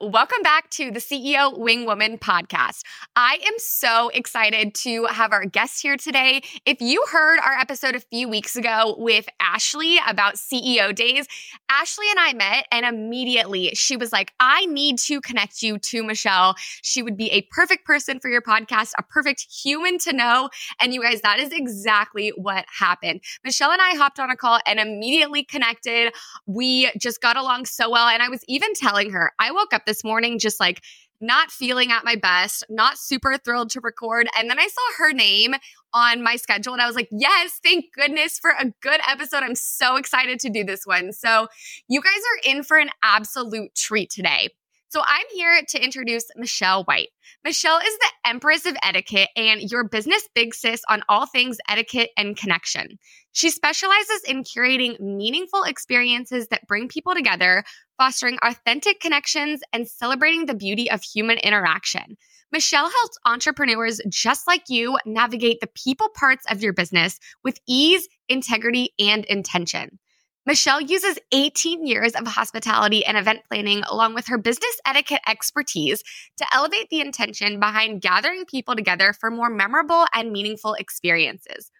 Welcome back to the CEO Wing Woman podcast. I am so excited to have our guest here today. If you heard our episode a few weeks ago with Ashley about CEO days, Ashley and I met, and immediately she was like, I need to connect you to Michelle. She would be a perfect person for your podcast, a perfect human to know. And you guys, that is exactly what happened. Michelle and I hopped on a call and immediately connected. We just got along so well. And I was even telling her, I woke up this morning just like not feeling at my best, not super thrilled to record. And then I saw her name on my schedule and I was like, yes, thank goodness for a good episode. I'm so excited to do this one. So, you guys are in for an absolute treat today. So, I'm here to introduce Michelle Whyte. Michelle is the Empress of Etiquette and your business big sis on all things etiquette and connection. She specializes in curating meaningful experiences that bring people together, fostering authentic connections, and celebrating the beauty of human interaction. Michelle helps entrepreneurs just like you navigate the people parts of your business with ease, integrity, and intention. Michelle uses 18 years of hospitality and event planning along with her business etiquette expertise to elevate the intention behind gathering people together for more memorable and meaningful experiences.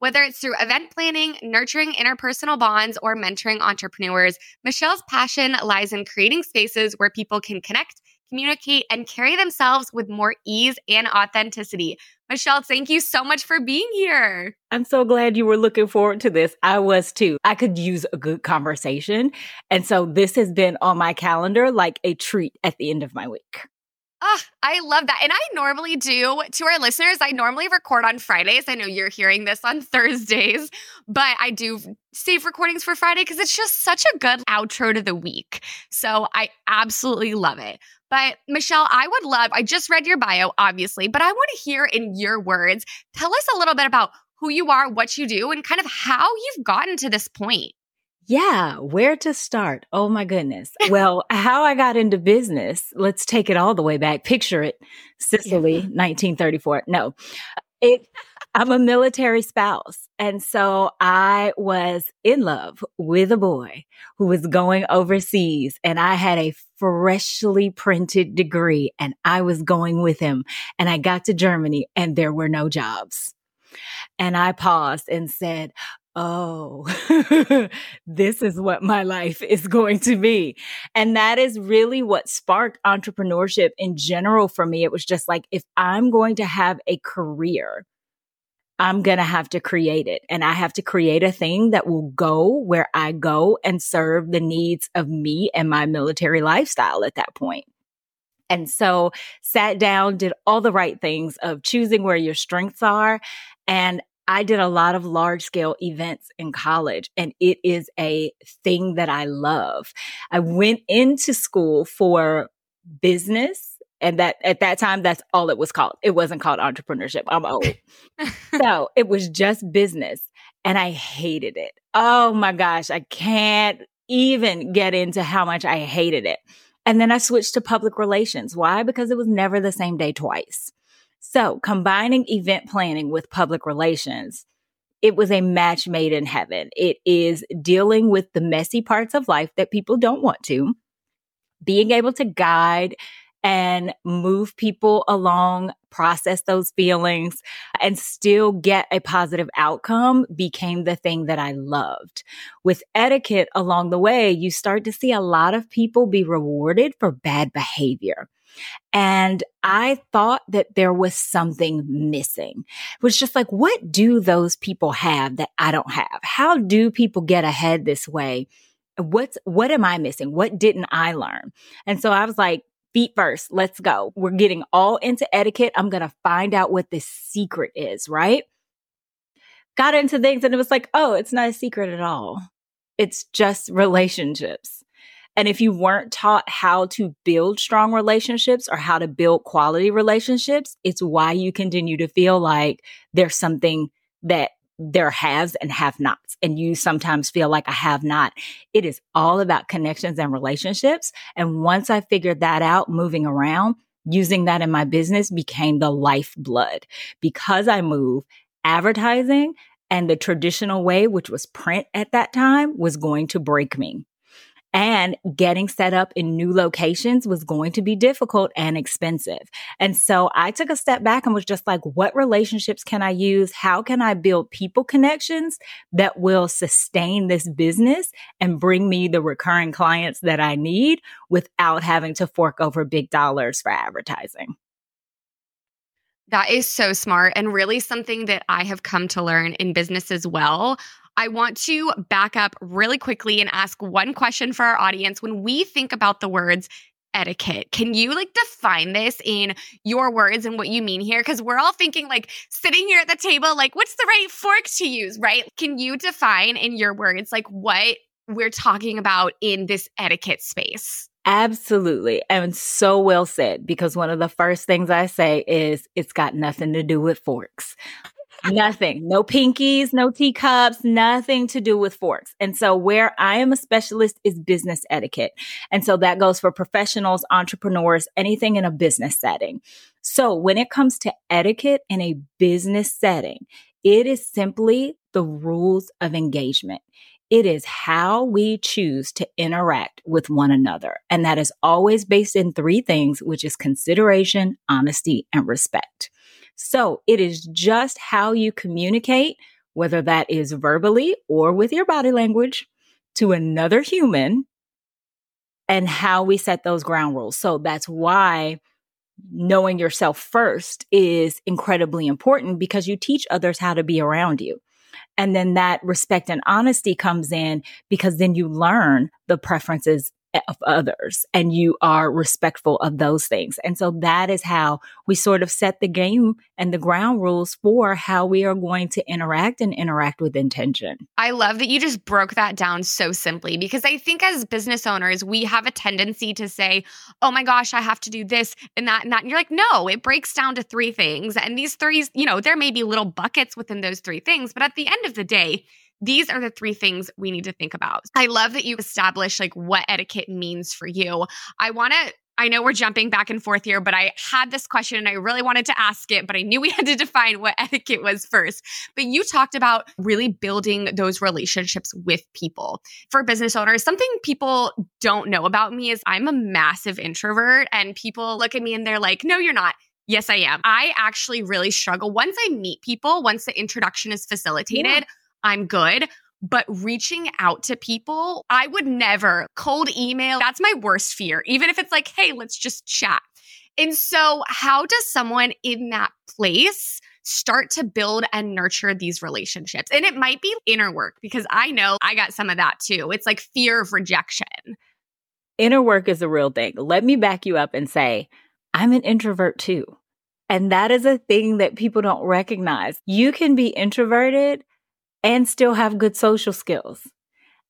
Whether it's through event planning, nurturing interpersonal bonds, or mentoring entrepreneurs, Michelle's passion lies in creating spaces where people can connect, communicate, and carry themselves with more ease and authenticity. Michelle, thank you so much for being here. I'm so glad you were looking forward to this. I was too. I could use a good conversation. And so this has been on my calendar like a treat at the end of my week. Oh, I love that. And I normally do to our listeners, I normally record on Fridays. I know you're hearing this on Thursdays, but I do save recordings for Friday because it's just such a good outro to the week. So I absolutely love it. But Michelle, I would love, I just read your bio, obviously, but I want to hear in your words, tell us a little bit about who you are, what you do, and kind of how you've gotten to this point. Yeah, where to start? Oh my goodness. Well, how I got into business, let's take it all the way back. Picture it, Sicily, yeah. 1934. No, it, I'm a military spouse. And so I was in love with a boy who was going overseas and I had a freshly printed degree and I was going with him and I got to Germany and there were no jobs. And I paused and said, oh, this is what my life is going to be. And that is really what sparked entrepreneurship in general for me. It was just like, if I'm going to have a career, I'm going to have to create it. And I have to create a thing that will go where I go and serve the needs of me and my military lifestyle at that point. And so sat down, did all the right things of choosing where your strengths are and I did a lot of large scale events in college and it is a thing that I love. I went into school for business and that at that time that's all it was called. It wasn't called entrepreneurship. I'm old. so, it was just business and I hated it. Oh my gosh, I can't even get into how much I hated it. And then I switched to public relations. Why? Because it was never the same day twice. So combining event planning with public relations, it was a match made in heaven. It is dealing with the messy parts of life that people don't want to, being able to guide and move people along, process those feelings, and still get a positive outcome became the thing that I loved. With etiquette along the way, you start to see a lot of people be rewarded for bad behavior. And I thought that there was something missing. It was just like, what do those people have that I don't have? How do people get ahead this way? What's, what am I missing? What didn't I learn? And so I was like, feet first, let's go. We're getting all into etiquette. I'm going to find out what the secret is, right? Got into things and it was like, oh, it's not a secret at all. It's just relationships. And if you weren't taught how to build strong relationships or how to build quality relationships, it's why you continue to feel like there's something that there haves and have nots. And you sometimes feel like I have not. It is all about connections and relationships. And once I figured that out moving around, using that in my business became the lifeblood because I move advertising and the traditional way, which was print at that time was going to break me. And getting set up in new locations was going to be difficult and expensive. And so I took a step back and was just like, what relationships can I use? How can I build people connections that will sustain this business and bring me the recurring clients that I need without having to fork over big dollars for advertising? That is so smart and really something that I have come to learn in business as well. I want to back up really quickly and ask one question for our audience. When we think about the words etiquette, can you like define this in your words and what you mean here? Because we're all thinking like sitting here at the table, like, what's the right fork to use, right? Can you define in your words like what we're talking about in this etiquette space? Absolutely. And so well said, because one of the first things I say is it's got nothing to do with forks. Nothing. No pinkies, no teacups, nothing to do with forks. And so where I am a specialist is business etiquette. And so that goes for professionals, entrepreneurs, anything in a business setting. So when it comes to etiquette in a business setting, it is simply the rules of engagement. It is how we choose to interact with one another. And that is always based in three things, which is consideration, honesty, and respect. So it is just how you communicate, whether that is verbally or with your body language to another human and how we set those ground rules. So that's why knowing yourself first is incredibly important because you teach others how to be around you. And then that respect and honesty comes in because then you learn the preferences of others and you are respectful of those things. And so that is how we sort of set the game and the ground rules for how we are going to interact and interact with intention. I love that you just broke that down so simply because I think as business owners, we have a tendency to say, oh my gosh, I have to do this and that and that. And you're like, no, it breaks down to three things. And these three, you know, there may be little buckets within those three things, but at the end of the day, these are the three things we need to think about. I love that you established like what etiquette means for you. I want to I know we're jumping back and forth here, but I had this question and I really wanted to ask it, but I knew we had to define what etiquette was first. But you talked about really building those relationships with people. For business owners, something people don't know about me is I'm a massive introvert and people look at me and they're like, no, you're not. Yes, I am. I actually really struggle. Once I meet people, once the introduction is facilitated, yeah. I'm good. But reaching out to people, I would never cold email. That's my worst fear, even if it's like, hey, let's just chat. And so, how does someone in that place start to build and nurture these relationships? And it might be inner work because I know I got some of that too. It's like fear of rejection. Inner work is a real thing. Let me back you up and say, I'm an introvert too. And that is a thing that people don't recognize. You can be introverted and still have good social skills.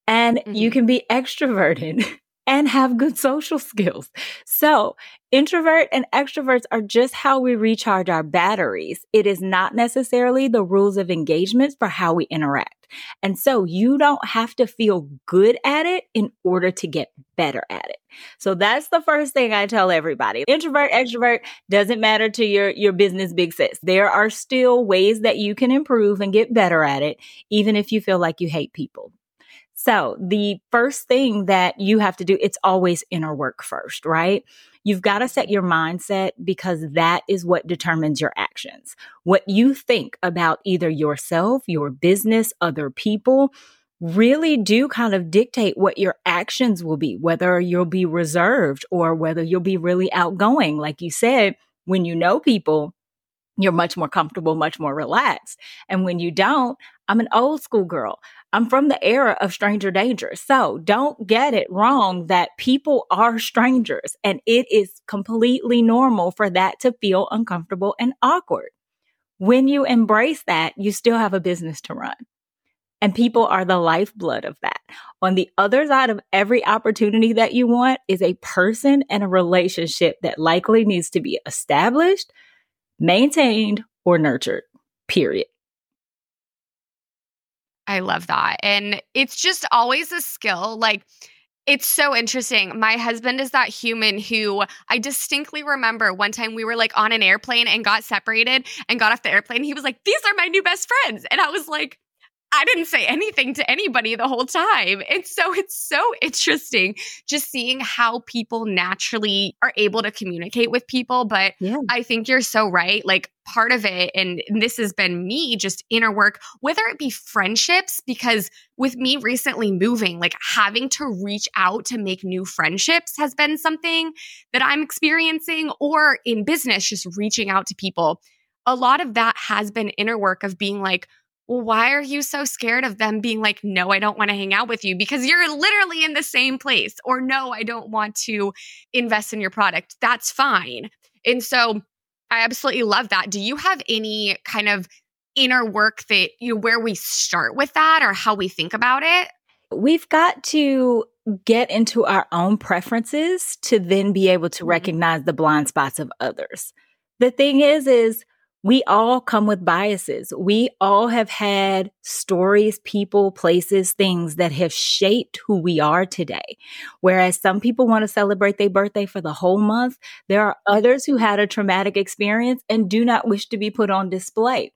And mm-hmm. you can be extroverted and have good social skills. So introvert and extroverts are just how we recharge our batteries. It is not necessarily the rules of engagement for how we interact. And so you don't have to feel good at it in order to get better at it. So that's the first thing I tell everybody. Introvert, extrovert doesn't matter to your, your business big sis. There are still ways that you can improve and get better at it, even if you feel like you hate people. So the first thing that you have to do, it's always inner work first, right? You've got to set your mindset because that is what determines your actions. What you think about either yourself, your business, other people really do kind of dictate what your actions will be, whether you'll be reserved or whether you'll be really outgoing. Like you said, when you know people, you're much more comfortable, much more relaxed. And when you don't, I'm an old school girl. I'm from the era of stranger danger. So don't get it wrong that people are strangers and it is completely normal for that to feel uncomfortable and awkward. When you embrace that, you still have a business to run. And people are the lifeblood of that. On the other side of every opportunity that you want is a person and a relationship that likely needs to be established, maintained, or nurtured, period. I love that. And it's just always a skill. Like, it's so interesting. My husband is that human who I distinctly remember one time we were like on an airplane and got separated and got off the airplane. He was like, These are my new best friends. And I was like, I didn't say anything to anybody the whole time. And so it's so interesting just seeing how people naturally are able to communicate with people. But yeah. I think you're so right. Like part of it, and this has been me just inner work, whether it be friendships, because with me recently moving, like having to reach out to make new friendships has been something that I'm experiencing, or in business, just reaching out to people. A lot of that has been inner work of being like, well, why are you so scared of them being like, no, I don't want to hang out with you because you're literally in the same place, or no, I don't want to invest in your product? That's fine. And so I absolutely love that. Do you have any kind of inner work that you know, where we start with that or how we think about it? We've got to get into our own preferences to then be able to mm-hmm. recognize the blind spots of others. The thing is, is we all come with biases. We all have had stories, people, places, things that have shaped who we are today. Whereas some people want to celebrate their birthday for the whole month, there are others who had a traumatic experience and do not wish to be put on display.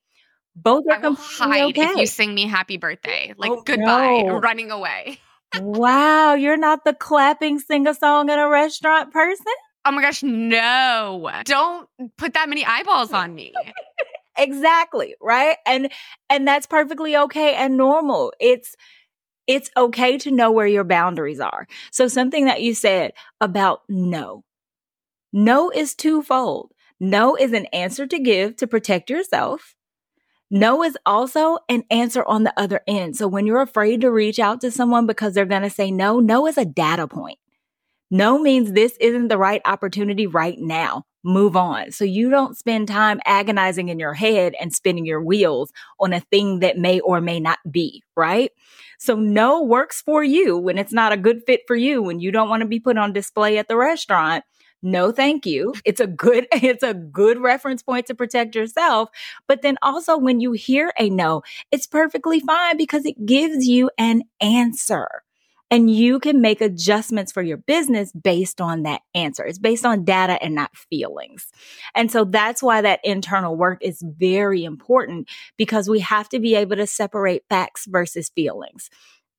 Both are completely okay. If you sing me happy birthday, like oh, goodbye, no. running away. wow, you're not the clapping sing a song in a restaurant person? Oh my gosh, no. Don't put that many eyeballs on me. exactly, right? And and that's perfectly okay and normal. It's it's okay to know where your boundaries are. So something that you said about no. No is twofold. No is an answer to give to protect yourself. No is also an answer on the other end. So when you're afraid to reach out to someone because they're going to say no, no is a data point. No means this isn't the right opportunity right now. Move on. So you don't spend time agonizing in your head and spinning your wheels on a thing that may or may not be, right? So no works for you when it's not a good fit for you, when you don't want to be put on display at the restaurant. No, thank you. It's a good, it's a good reference point to protect yourself. But then also when you hear a no, it's perfectly fine because it gives you an answer. And you can make adjustments for your business based on that answer. It's based on data and not feelings. And so that's why that internal work is very important because we have to be able to separate facts versus feelings.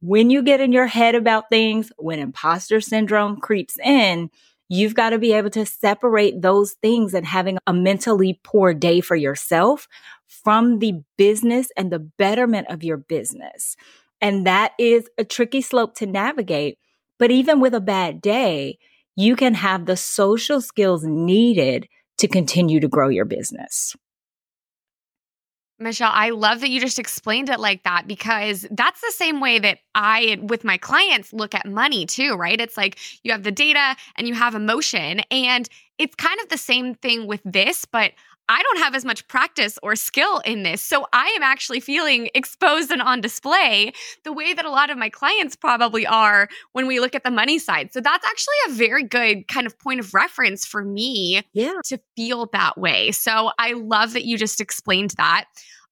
When you get in your head about things, when imposter syndrome creeps in, You've got to be able to separate those things and having a mentally poor day for yourself from the business and the betterment of your business. And that is a tricky slope to navigate. But even with a bad day, you can have the social skills needed to continue to grow your business. Michelle, I love that you just explained it like that because that's the same way that I, with my clients, look at money too, right? It's like you have the data and you have emotion. And it's kind of the same thing with this, but I don't have as much practice or skill in this. So I am actually feeling exposed and on display the way that a lot of my clients probably are when we look at the money side. So that's actually a very good kind of point of reference for me yeah. to feel that way. So I love that you just explained that.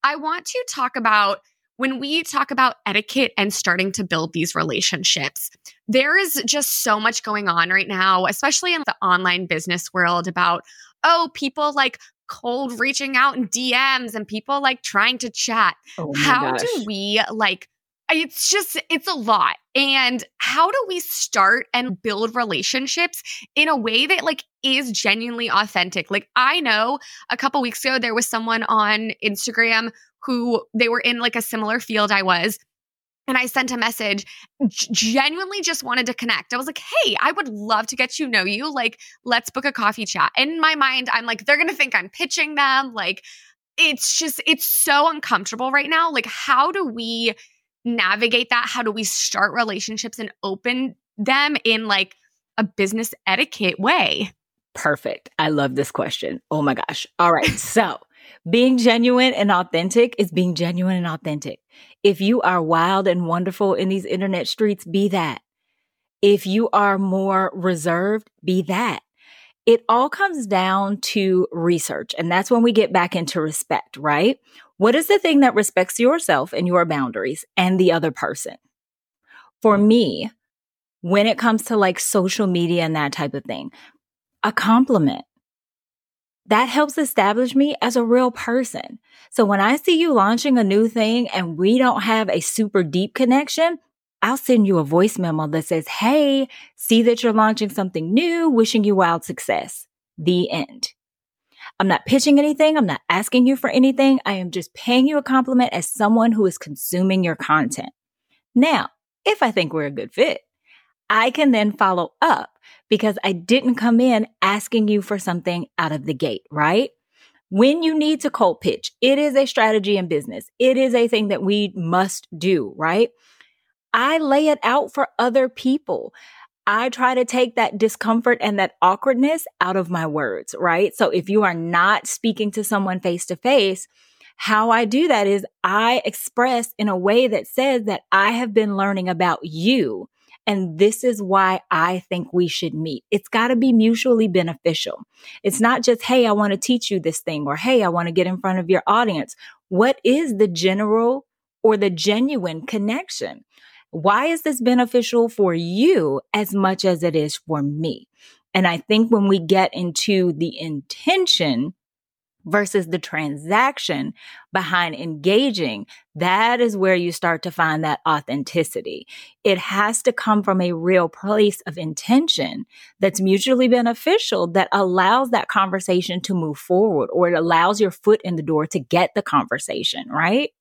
I want to talk about when we talk about etiquette and starting to build these relationships, there is just so much going on right now, especially in the online business world about, oh, people like cold reaching out in DMs and people like trying to chat. Oh how gosh. do we like it's just it's a lot. And how do we start and build relationships in a way that like is genuinely authentic? Like I know a couple weeks ago there was someone on Instagram who they were in like a similar field I was and I sent a message, genuinely just wanted to connect. I was like, hey, I would love to get to know you. Like, let's book a coffee chat. In my mind, I'm like, they're going to think I'm pitching them. Like, it's just, it's so uncomfortable right now. Like, how do we navigate that? How do we start relationships and open them in like a business etiquette way? Perfect. I love this question. Oh my gosh. All right. So, being genuine and authentic is being genuine and authentic. If you are wild and wonderful in these internet streets, be that. If you are more reserved, be that. It all comes down to research. And that's when we get back into respect, right? What is the thing that respects yourself and your boundaries and the other person? For me, when it comes to like social media and that type of thing, a compliment that helps establish me as a real person. So when I see you launching a new thing and we don't have a super deep connection, I'll send you a voice memo that says, Hey, see that you're launching something new, wishing you wild success. The end. I'm not pitching anything. I'm not asking you for anything. I am just paying you a compliment as someone who is consuming your content. Now, if I think we're a good fit, I can then follow up because I didn't come in asking you for something out of the gate, right? When you need to cold pitch, it is a strategy in business. It is a thing that we must do, right? I lay it out for other people. I try to take that discomfort and that awkwardness out of my words, right? So if you are not speaking to someone face to face, how I do that is I express in a way that says that I have been learning about you. And this is why I think we should meet. It's got to be mutually beneficial. It's not just, Hey, I want to teach you this thing or Hey, I want to get in front of your audience. What is the general or the genuine connection? Why is this beneficial for you as much as it is for me? And I think when we get into the intention versus the transaction behind engaging, that is where you start to find that authenticity. It has to come from a real place of intention that's mutually beneficial that allows that conversation to move forward or it allows your foot in the door to get the conversation, right?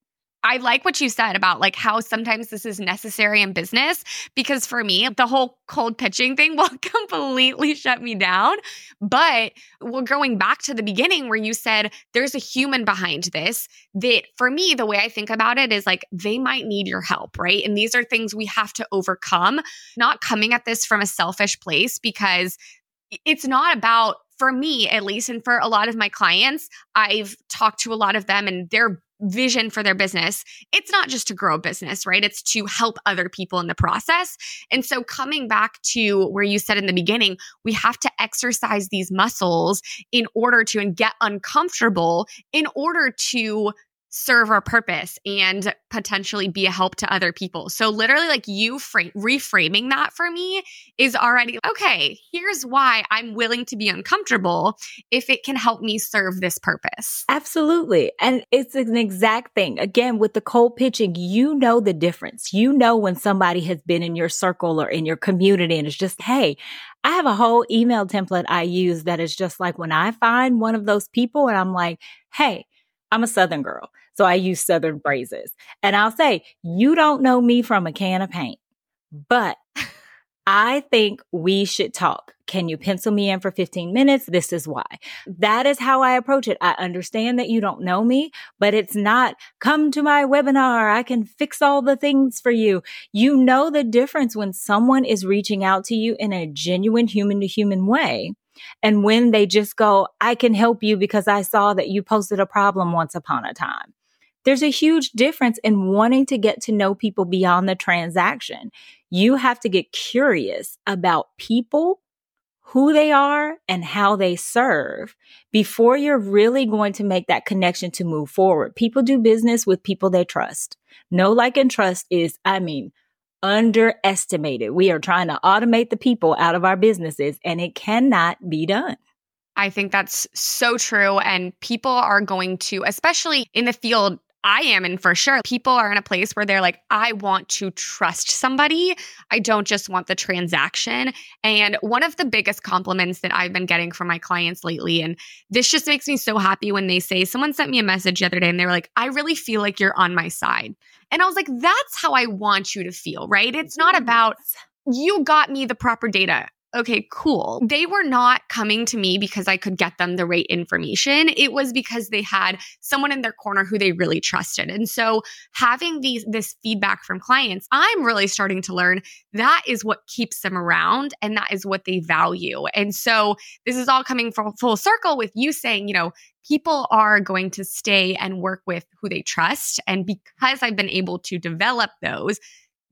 I like what you said about like how sometimes this is necessary in business because for me, the whole cold pitching thing will completely shut me down. But we're going back to the beginning where you said there's a human behind this that for me, the way I think about it is like they might need your help, right? And these are things we have to overcome, not coming at this from a selfish place because it's not about for me at least and for a lot of my clients i've talked to a lot of them and they're vision for their business, it's not just to grow a business, right? It's to help other people in the process. And so, coming back to where you said in the beginning, we have to exercise these muscles in order to and get uncomfortable in order to serve our purpose and potentially be a help to other people. So literally like you frame reframing that for me is already okay, here's why I'm willing to be uncomfortable if it can help me serve this purpose. Absolutely. And it's an exact thing. Again, with the cold pitching, you know the difference. You know when somebody has been in your circle or in your community and it's just, hey, I have a whole email template I use that is just like when I find one of those people and I'm like, hey, I'm a Southern girl. So I use Southern phrases. And I'll say, you don't know me from a can of paint, but I think we should talk. Can you pencil me in for 15 minutes? This is why. That is how I approach it. I understand that you don't know me, but it's not come to my webinar. I can fix all the things for you. You know the difference when someone is reaching out to you in a genuine human to human way and when they just go, I can help you because I saw that you posted a problem once upon a time. There's a huge difference in wanting to get to know people beyond the transaction. You have to get curious about people, who they are, and how they serve before you're really going to make that connection to move forward. People do business with people they trust. No like, and trust is, I mean, underestimated. We are trying to automate the people out of our businesses, and it cannot be done. I think that's so true. And people are going to, especially in the field I am in for sure. People are in a place where they're like, I want to trust somebody. I don't just want the transaction. And one of the biggest compliments that I've been getting from my clients lately, and this just makes me so happy when they say, someone sent me a message the other day and they were like, I really feel like you're on my side. And I was like, that's how I want you to feel, right? It's not about, you got me the proper data okay, cool. They were not coming to me because I could get them the right information. It was because they had someone in their corner who they really trusted. And so having these this feedback from clients, I'm really starting to learn that is what keeps them around and that is what they value. And so this is all coming full, full circle with you saying, you know, people are going to stay and work with who they trust and because I've been able to develop those,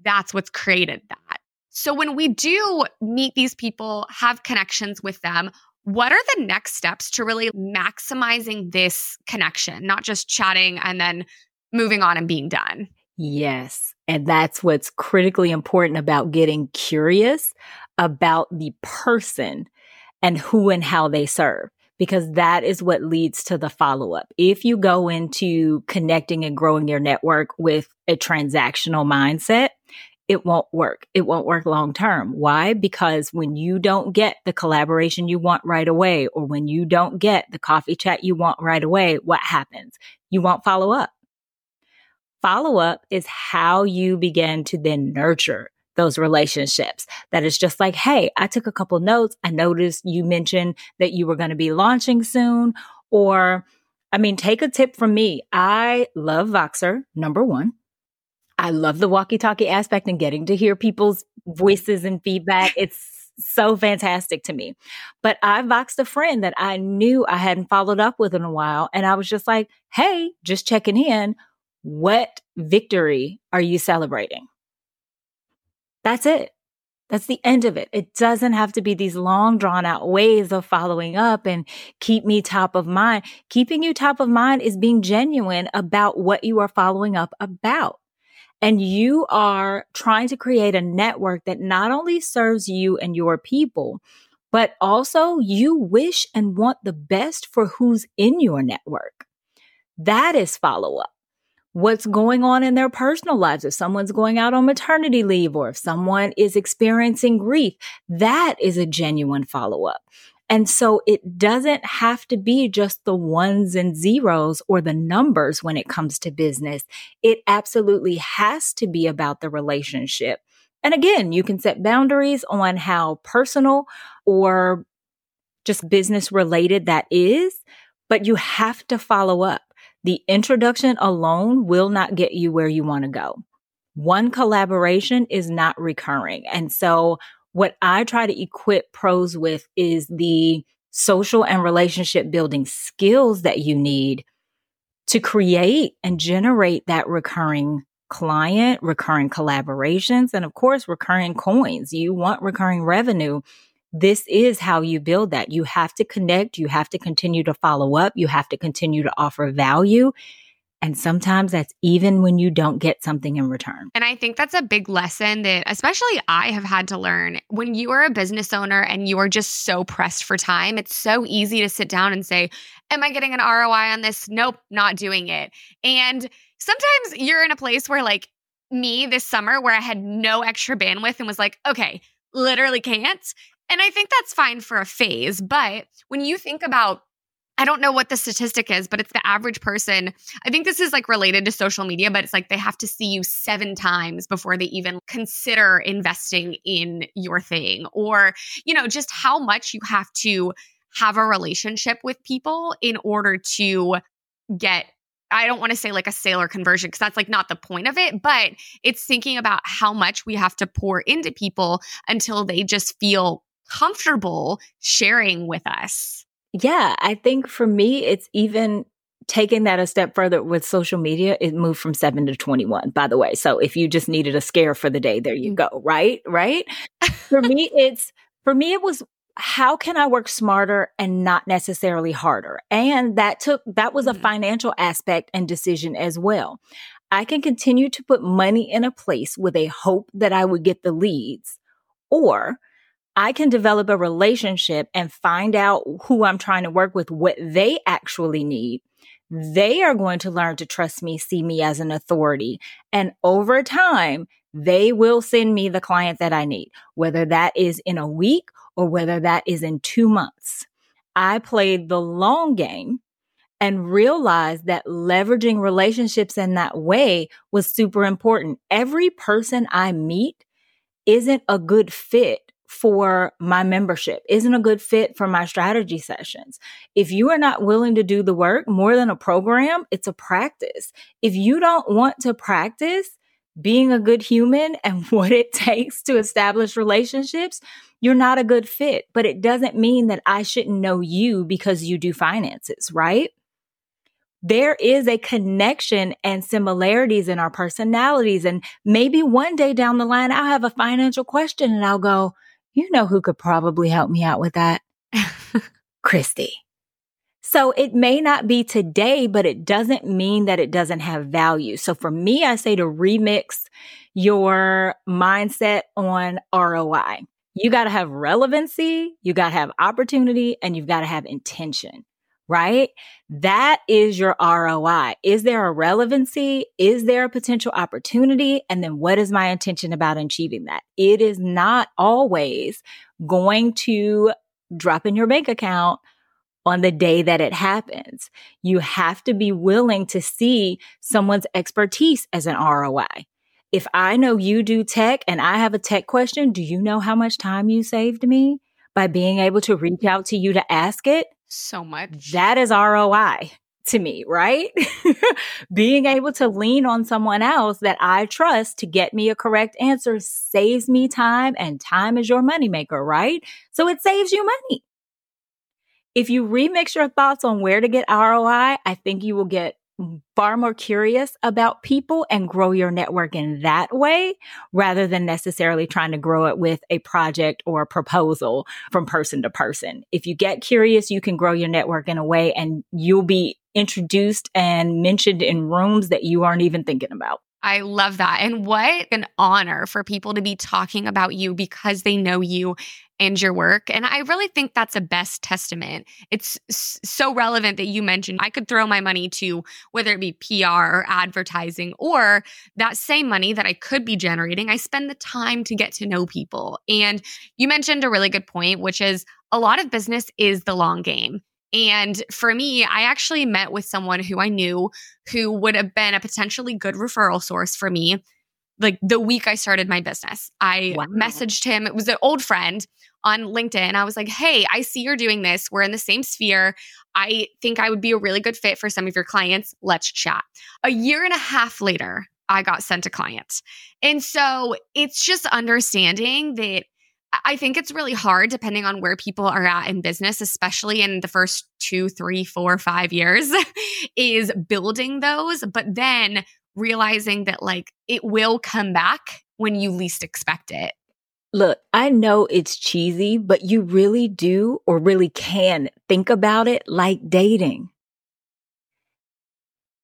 that's what's created that. So when we do meet these people, have connections with them, what are the next steps to really maximizing this connection, not just chatting and then moving on and being done? Yes. And that's what's critically important about getting curious about the person and who and how they serve because that is what leads to the follow up. If you go into connecting and growing your network with a transactional mindset, it won't work. It won't work long term. Why? Because when you don't get the collaboration you want right away, or when you don't get the coffee chat you want right away, what happens? You won't follow up. Follow up is how you begin to then nurture those relationships. That is just like, hey, I took a couple notes. I noticed you mentioned that you were going to be launching soon. Or, I mean, take a tip from me. I love Voxer, number one. I love the walkie talkie aspect and getting to hear people's voices and feedback. It's so fantastic to me. But I voxed a friend that I knew I hadn't followed up with in a while. And I was just like, hey, just checking in. What victory are you celebrating? That's it. That's the end of it. It doesn't have to be these long drawn out ways of following up and keep me top of mind. Keeping you top of mind is being genuine about what you are following up about. And you are trying to create a network that not only serves you and your people, but also you wish and want the best for who's in your network. That is follow up what's going on in their personal lives. If someone's going out on maternity leave or if someone is experiencing grief, that is a genuine follow up. And so it doesn't have to be just the ones and zeros or the numbers when it comes to business. It absolutely has to be about the relationship. And again, you can set boundaries on how personal or just business related that is, but you have to follow up. The introduction alone will not get you where you want to go. One collaboration is not recurring. And so what I try to equip pros with is the social and relationship building skills that you need to create and generate that recurring client, recurring collaborations, and of course, recurring coins. You want recurring revenue this is how you build that. You have to connect. You have to continue to follow up. You have to continue to offer value. And sometimes that's even when you don't get something in return. And I think that's a big lesson that, especially I have had to learn. When you are a business owner and you are just so pressed for time, it's so easy to sit down and say, Am I getting an ROI on this? Nope, not doing it. And sometimes you're in a place where, like me this summer, where I had no extra bandwidth and was like, Okay, literally can't. And I think that's fine for a phase. But when you think about I don't know what the statistic is, but it's the average person. I think this is like related to social media, but it's like they have to see you seven times before they even consider investing in your thing, or, you know, just how much you have to have a relationship with people in order to get I don't want to say like a sale or conversion because that's like not the point of it, but it's thinking about how much we have to pour into people until they just feel comfortable sharing with us. Yeah, I think for me, it's even taking that a step further with social media, it moved from seven to 21, by the way. So if you just needed a scare for the day, there you mm. go. Right. Right. for me, it's, for me, it was how can I work smarter and not necessarily harder? And that took, that was a mm-hmm. financial aspect and decision as well. I can continue to put money in a place with a hope that I would get the leads, or I can develop a relationship and find out who I'm trying to work with, what they actually need. They are going to learn to trust me, see me as an authority. And over time, they will send me the client that I need, whether that is in a week or whether that is in two months. I played the long game and realized that leveraging relationships in that way was super important. Every person I meet isn't a good fit for my membership, isn't a good fit for my strategy sessions. If you are not willing to do the work more than a program, it's a practice. If you don't want to practice being a good human and what it takes to establish relationships, you're not a good fit. But it doesn't mean that I shouldn't know you because you do finances, right? there is a connection and similarities in our personalities. And maybe one day down the line, I'll have a financial question and I'll go, you know who could probably help me out with that? Christy. So it may not be today, but it doesn't mean that it doesn't have value. So for me, I say to remix your mindset on ROI. You got to have relevancy, you got to have opportunity, and you've got to have intention right? That is your ROI. Is there a relevancy? Is there a potential opportunity? And then what is my intention about achieving that? It is not always going to drop in your bank account on the day that it happens. You have to be willing to see someone's expertise as an ROI. If I know you do tech and I have a tech question, do you know how much time you saved me by being able to reach out to you to ask it? So much. That is ROI to me, right? Being able to lean on someone else that I trust to get me a correct answer saves me time, and time is your moneymaker, right? So it saves you money. If you remix your thoughts on where to get ROI, I think you will get far more curious about people and grow your network in that way rather than necessarily trying to grow it with a project or a proposal from person to person. If you get curious, you can grow your network in a way and you'll be introduced and mentioned in rooms that you aren't even thinking about. I love that. And what an honor for people to be talking about you because they know you and your work. And I really think that's a best testament. It's so relevant that you mentioned I could throw my money to whether it be PR or advertising or that same money that I could be generating. I spend the time to get to know people. And you mentioned a really good point, which is a lot of business is the long game. And for me, I actually met with someone who I knew who would have been a potentially good referral source for me. Like the week I started my business, I wow. messaged him. It was an old friend on LinkedIn. I was like, hey, I see you're doing this. We're in the same sphere. I think I would be a really good fit for some of your clients. Let's chat. A year and a half later, I got sent a client. And so it's just understanding that I think it's really hard depending on where people are at in business, especially in the first two, three, four, five years, is building those, but then realizing that like it will come back when you least expect it. Look, I know it's cheesy, but you really do or really can think about it like dating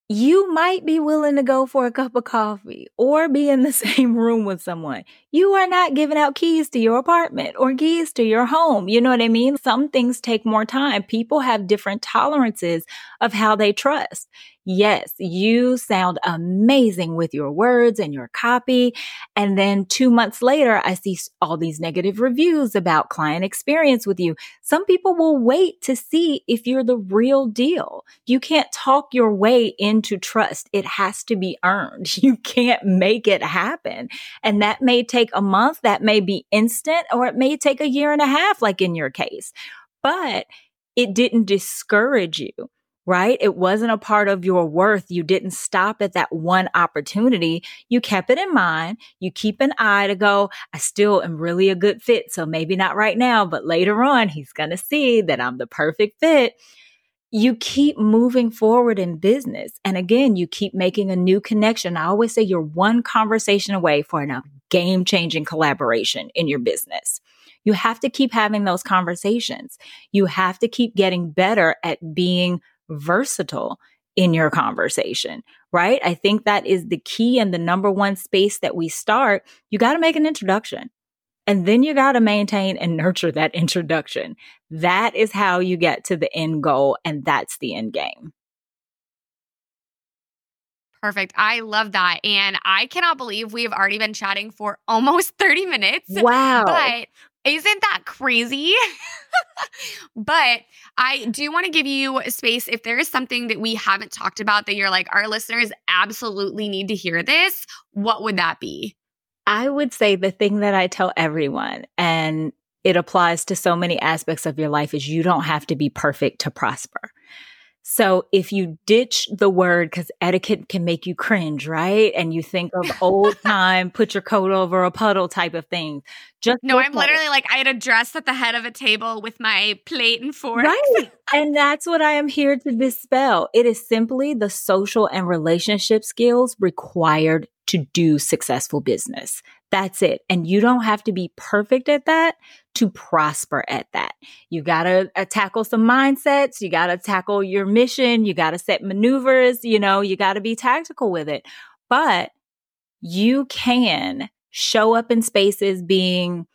you might be willing to go for a cup of coffee or be in the same room with someone. You are not giving out keys to your apartment or keys to your home. You know what I mean? Some things take more time. People have different tolerances of how they trust. Yes, you sound amazing with your words and your copy. And then two months later, I see all these negative reviews about client experience with you. Some people will wait to see if you're the real deal. You can't talk your way into trust. It has to be earned. You can't make it happen. And that may take a month. That may be instant or it may take a year and a half, like in your case, but it didn't discourage you right? It wasn't a part of your worth. You didn't stop at that one opportunity. You kept it in mind. You keep an eye to go, I still am really a good fit. So maybe not right now, but later on, he's going to see that I'm the perfect fit. You keep moving forward in business. And again, you keep making a new connection. I always say you're one conversation away for a game changing collaboration in your business. You have to keep having those conversations. You have to keep getting better at being versatile in your conversation, right? I think that is the key and the number one space that we start. You got to make an introduction. And then you got to maintain and nurture that introduction. That is how you get to the end goal. And that's the end game. Perfect. I love that. And I cannot believe we have already been chatting for almost 30 minutes. Wow. But isn't that crazy? but I do want to give you space if there is something that we haven't talked about that you're like, our listeners absolutely need to hear this. What would that be? I would say the thing that I tell everyone, and it applies to so many aspects of your life, is you don't have to be perfect to prosper. So if you ditch the word, because etiquette can make you cringe, right? And you think of old time, put your coat over a puddle type of thing. Just no, I'm literally like I had a dress at the head of a table with my plate and fork. Right. and that's what I am here to dispel. It is simply the social and relationship skills required to do successful business. That's it. And you don't have to be perfect at that to prosper at that. You got to uh, tackle some mindsets. You got to tackle your mission. You got to set maneuvers. You know, you got to be tactical with it. But you can show up in spaces being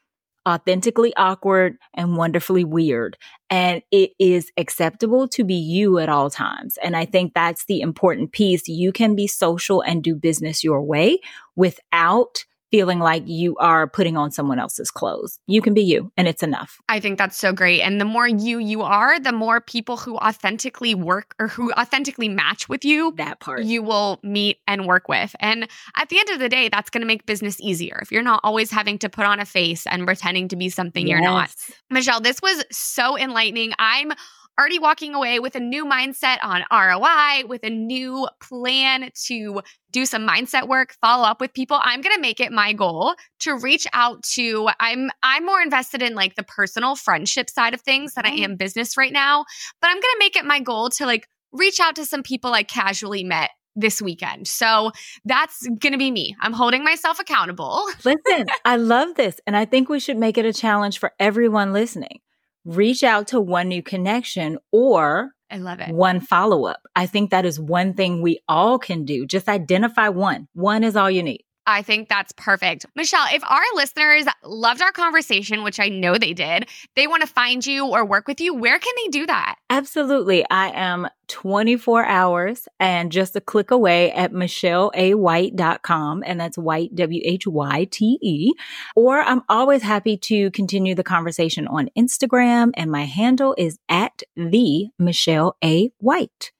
authentically awkward and wonderfully weird. And it is acceptable to be you at all times. And I think that's the important piece. You can be social and do business your way without feeling like you are putting on someone else's clothes. You can be you and it's enough. I think that's so great. And the more you you are, the more people who authentically work or who authentically match with you, that part you will meet and work with. And at the end of the day, that's going to make business easier. If you're not always having to put on a face and pretending to be something yes. you're not. Michelle, this was so enlightening. I'm already walking away with a new mindset on ROI, with a new plan to do some mindset work, follow up with people. I'm going to make it my goal to reach out to I'm I'm more invested in like the personal friendship side of things than I mm-hmm. am business right now, but I'm going to make it my goal to like reach out to some people I casually met this weekend. So that's going to be me. I'm holding myself accountable. Listen, I love this. And I think we should make it a challenge for everyone listening reach out to one new connection or I love it. One follow up. I think that is one thing we all can do. Just identify one. One is all you need. I think that's perfect. Michelle, if our listeners loved our conversation, which I know they did, they want to find you or work with you, where can they do that? Absolutely. I am 24 hours and just a click away at michelleawhyte.com. And that's white, W H Y T E. Or I'm always happy to continue the conversation on Instagram. And my handle is at the Michelle A. Whyte.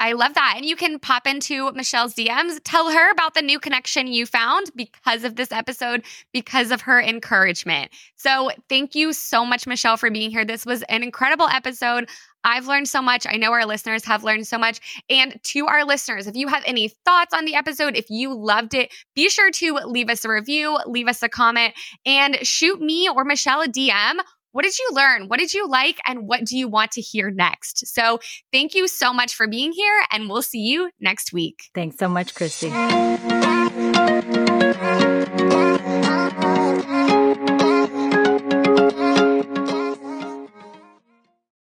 I love that. And you can pop into Michelle's DMs, tell her about the new connection you found because of this episode, because of her encouragement. So, thank you so much, Michelle, for being here. This was an incredible episode. I've learned so much. I know our listeners have learned so much. And to our listeners, if you have any thoughts on the episode, if you loved it, be sure to leave us a review, leave us a comment, and shoot me or Michelle a DM what did you learn? What did you like? And what do you want to hear next? So thank you so much for being here, and we'll see you next week. Thanks so much, Christy.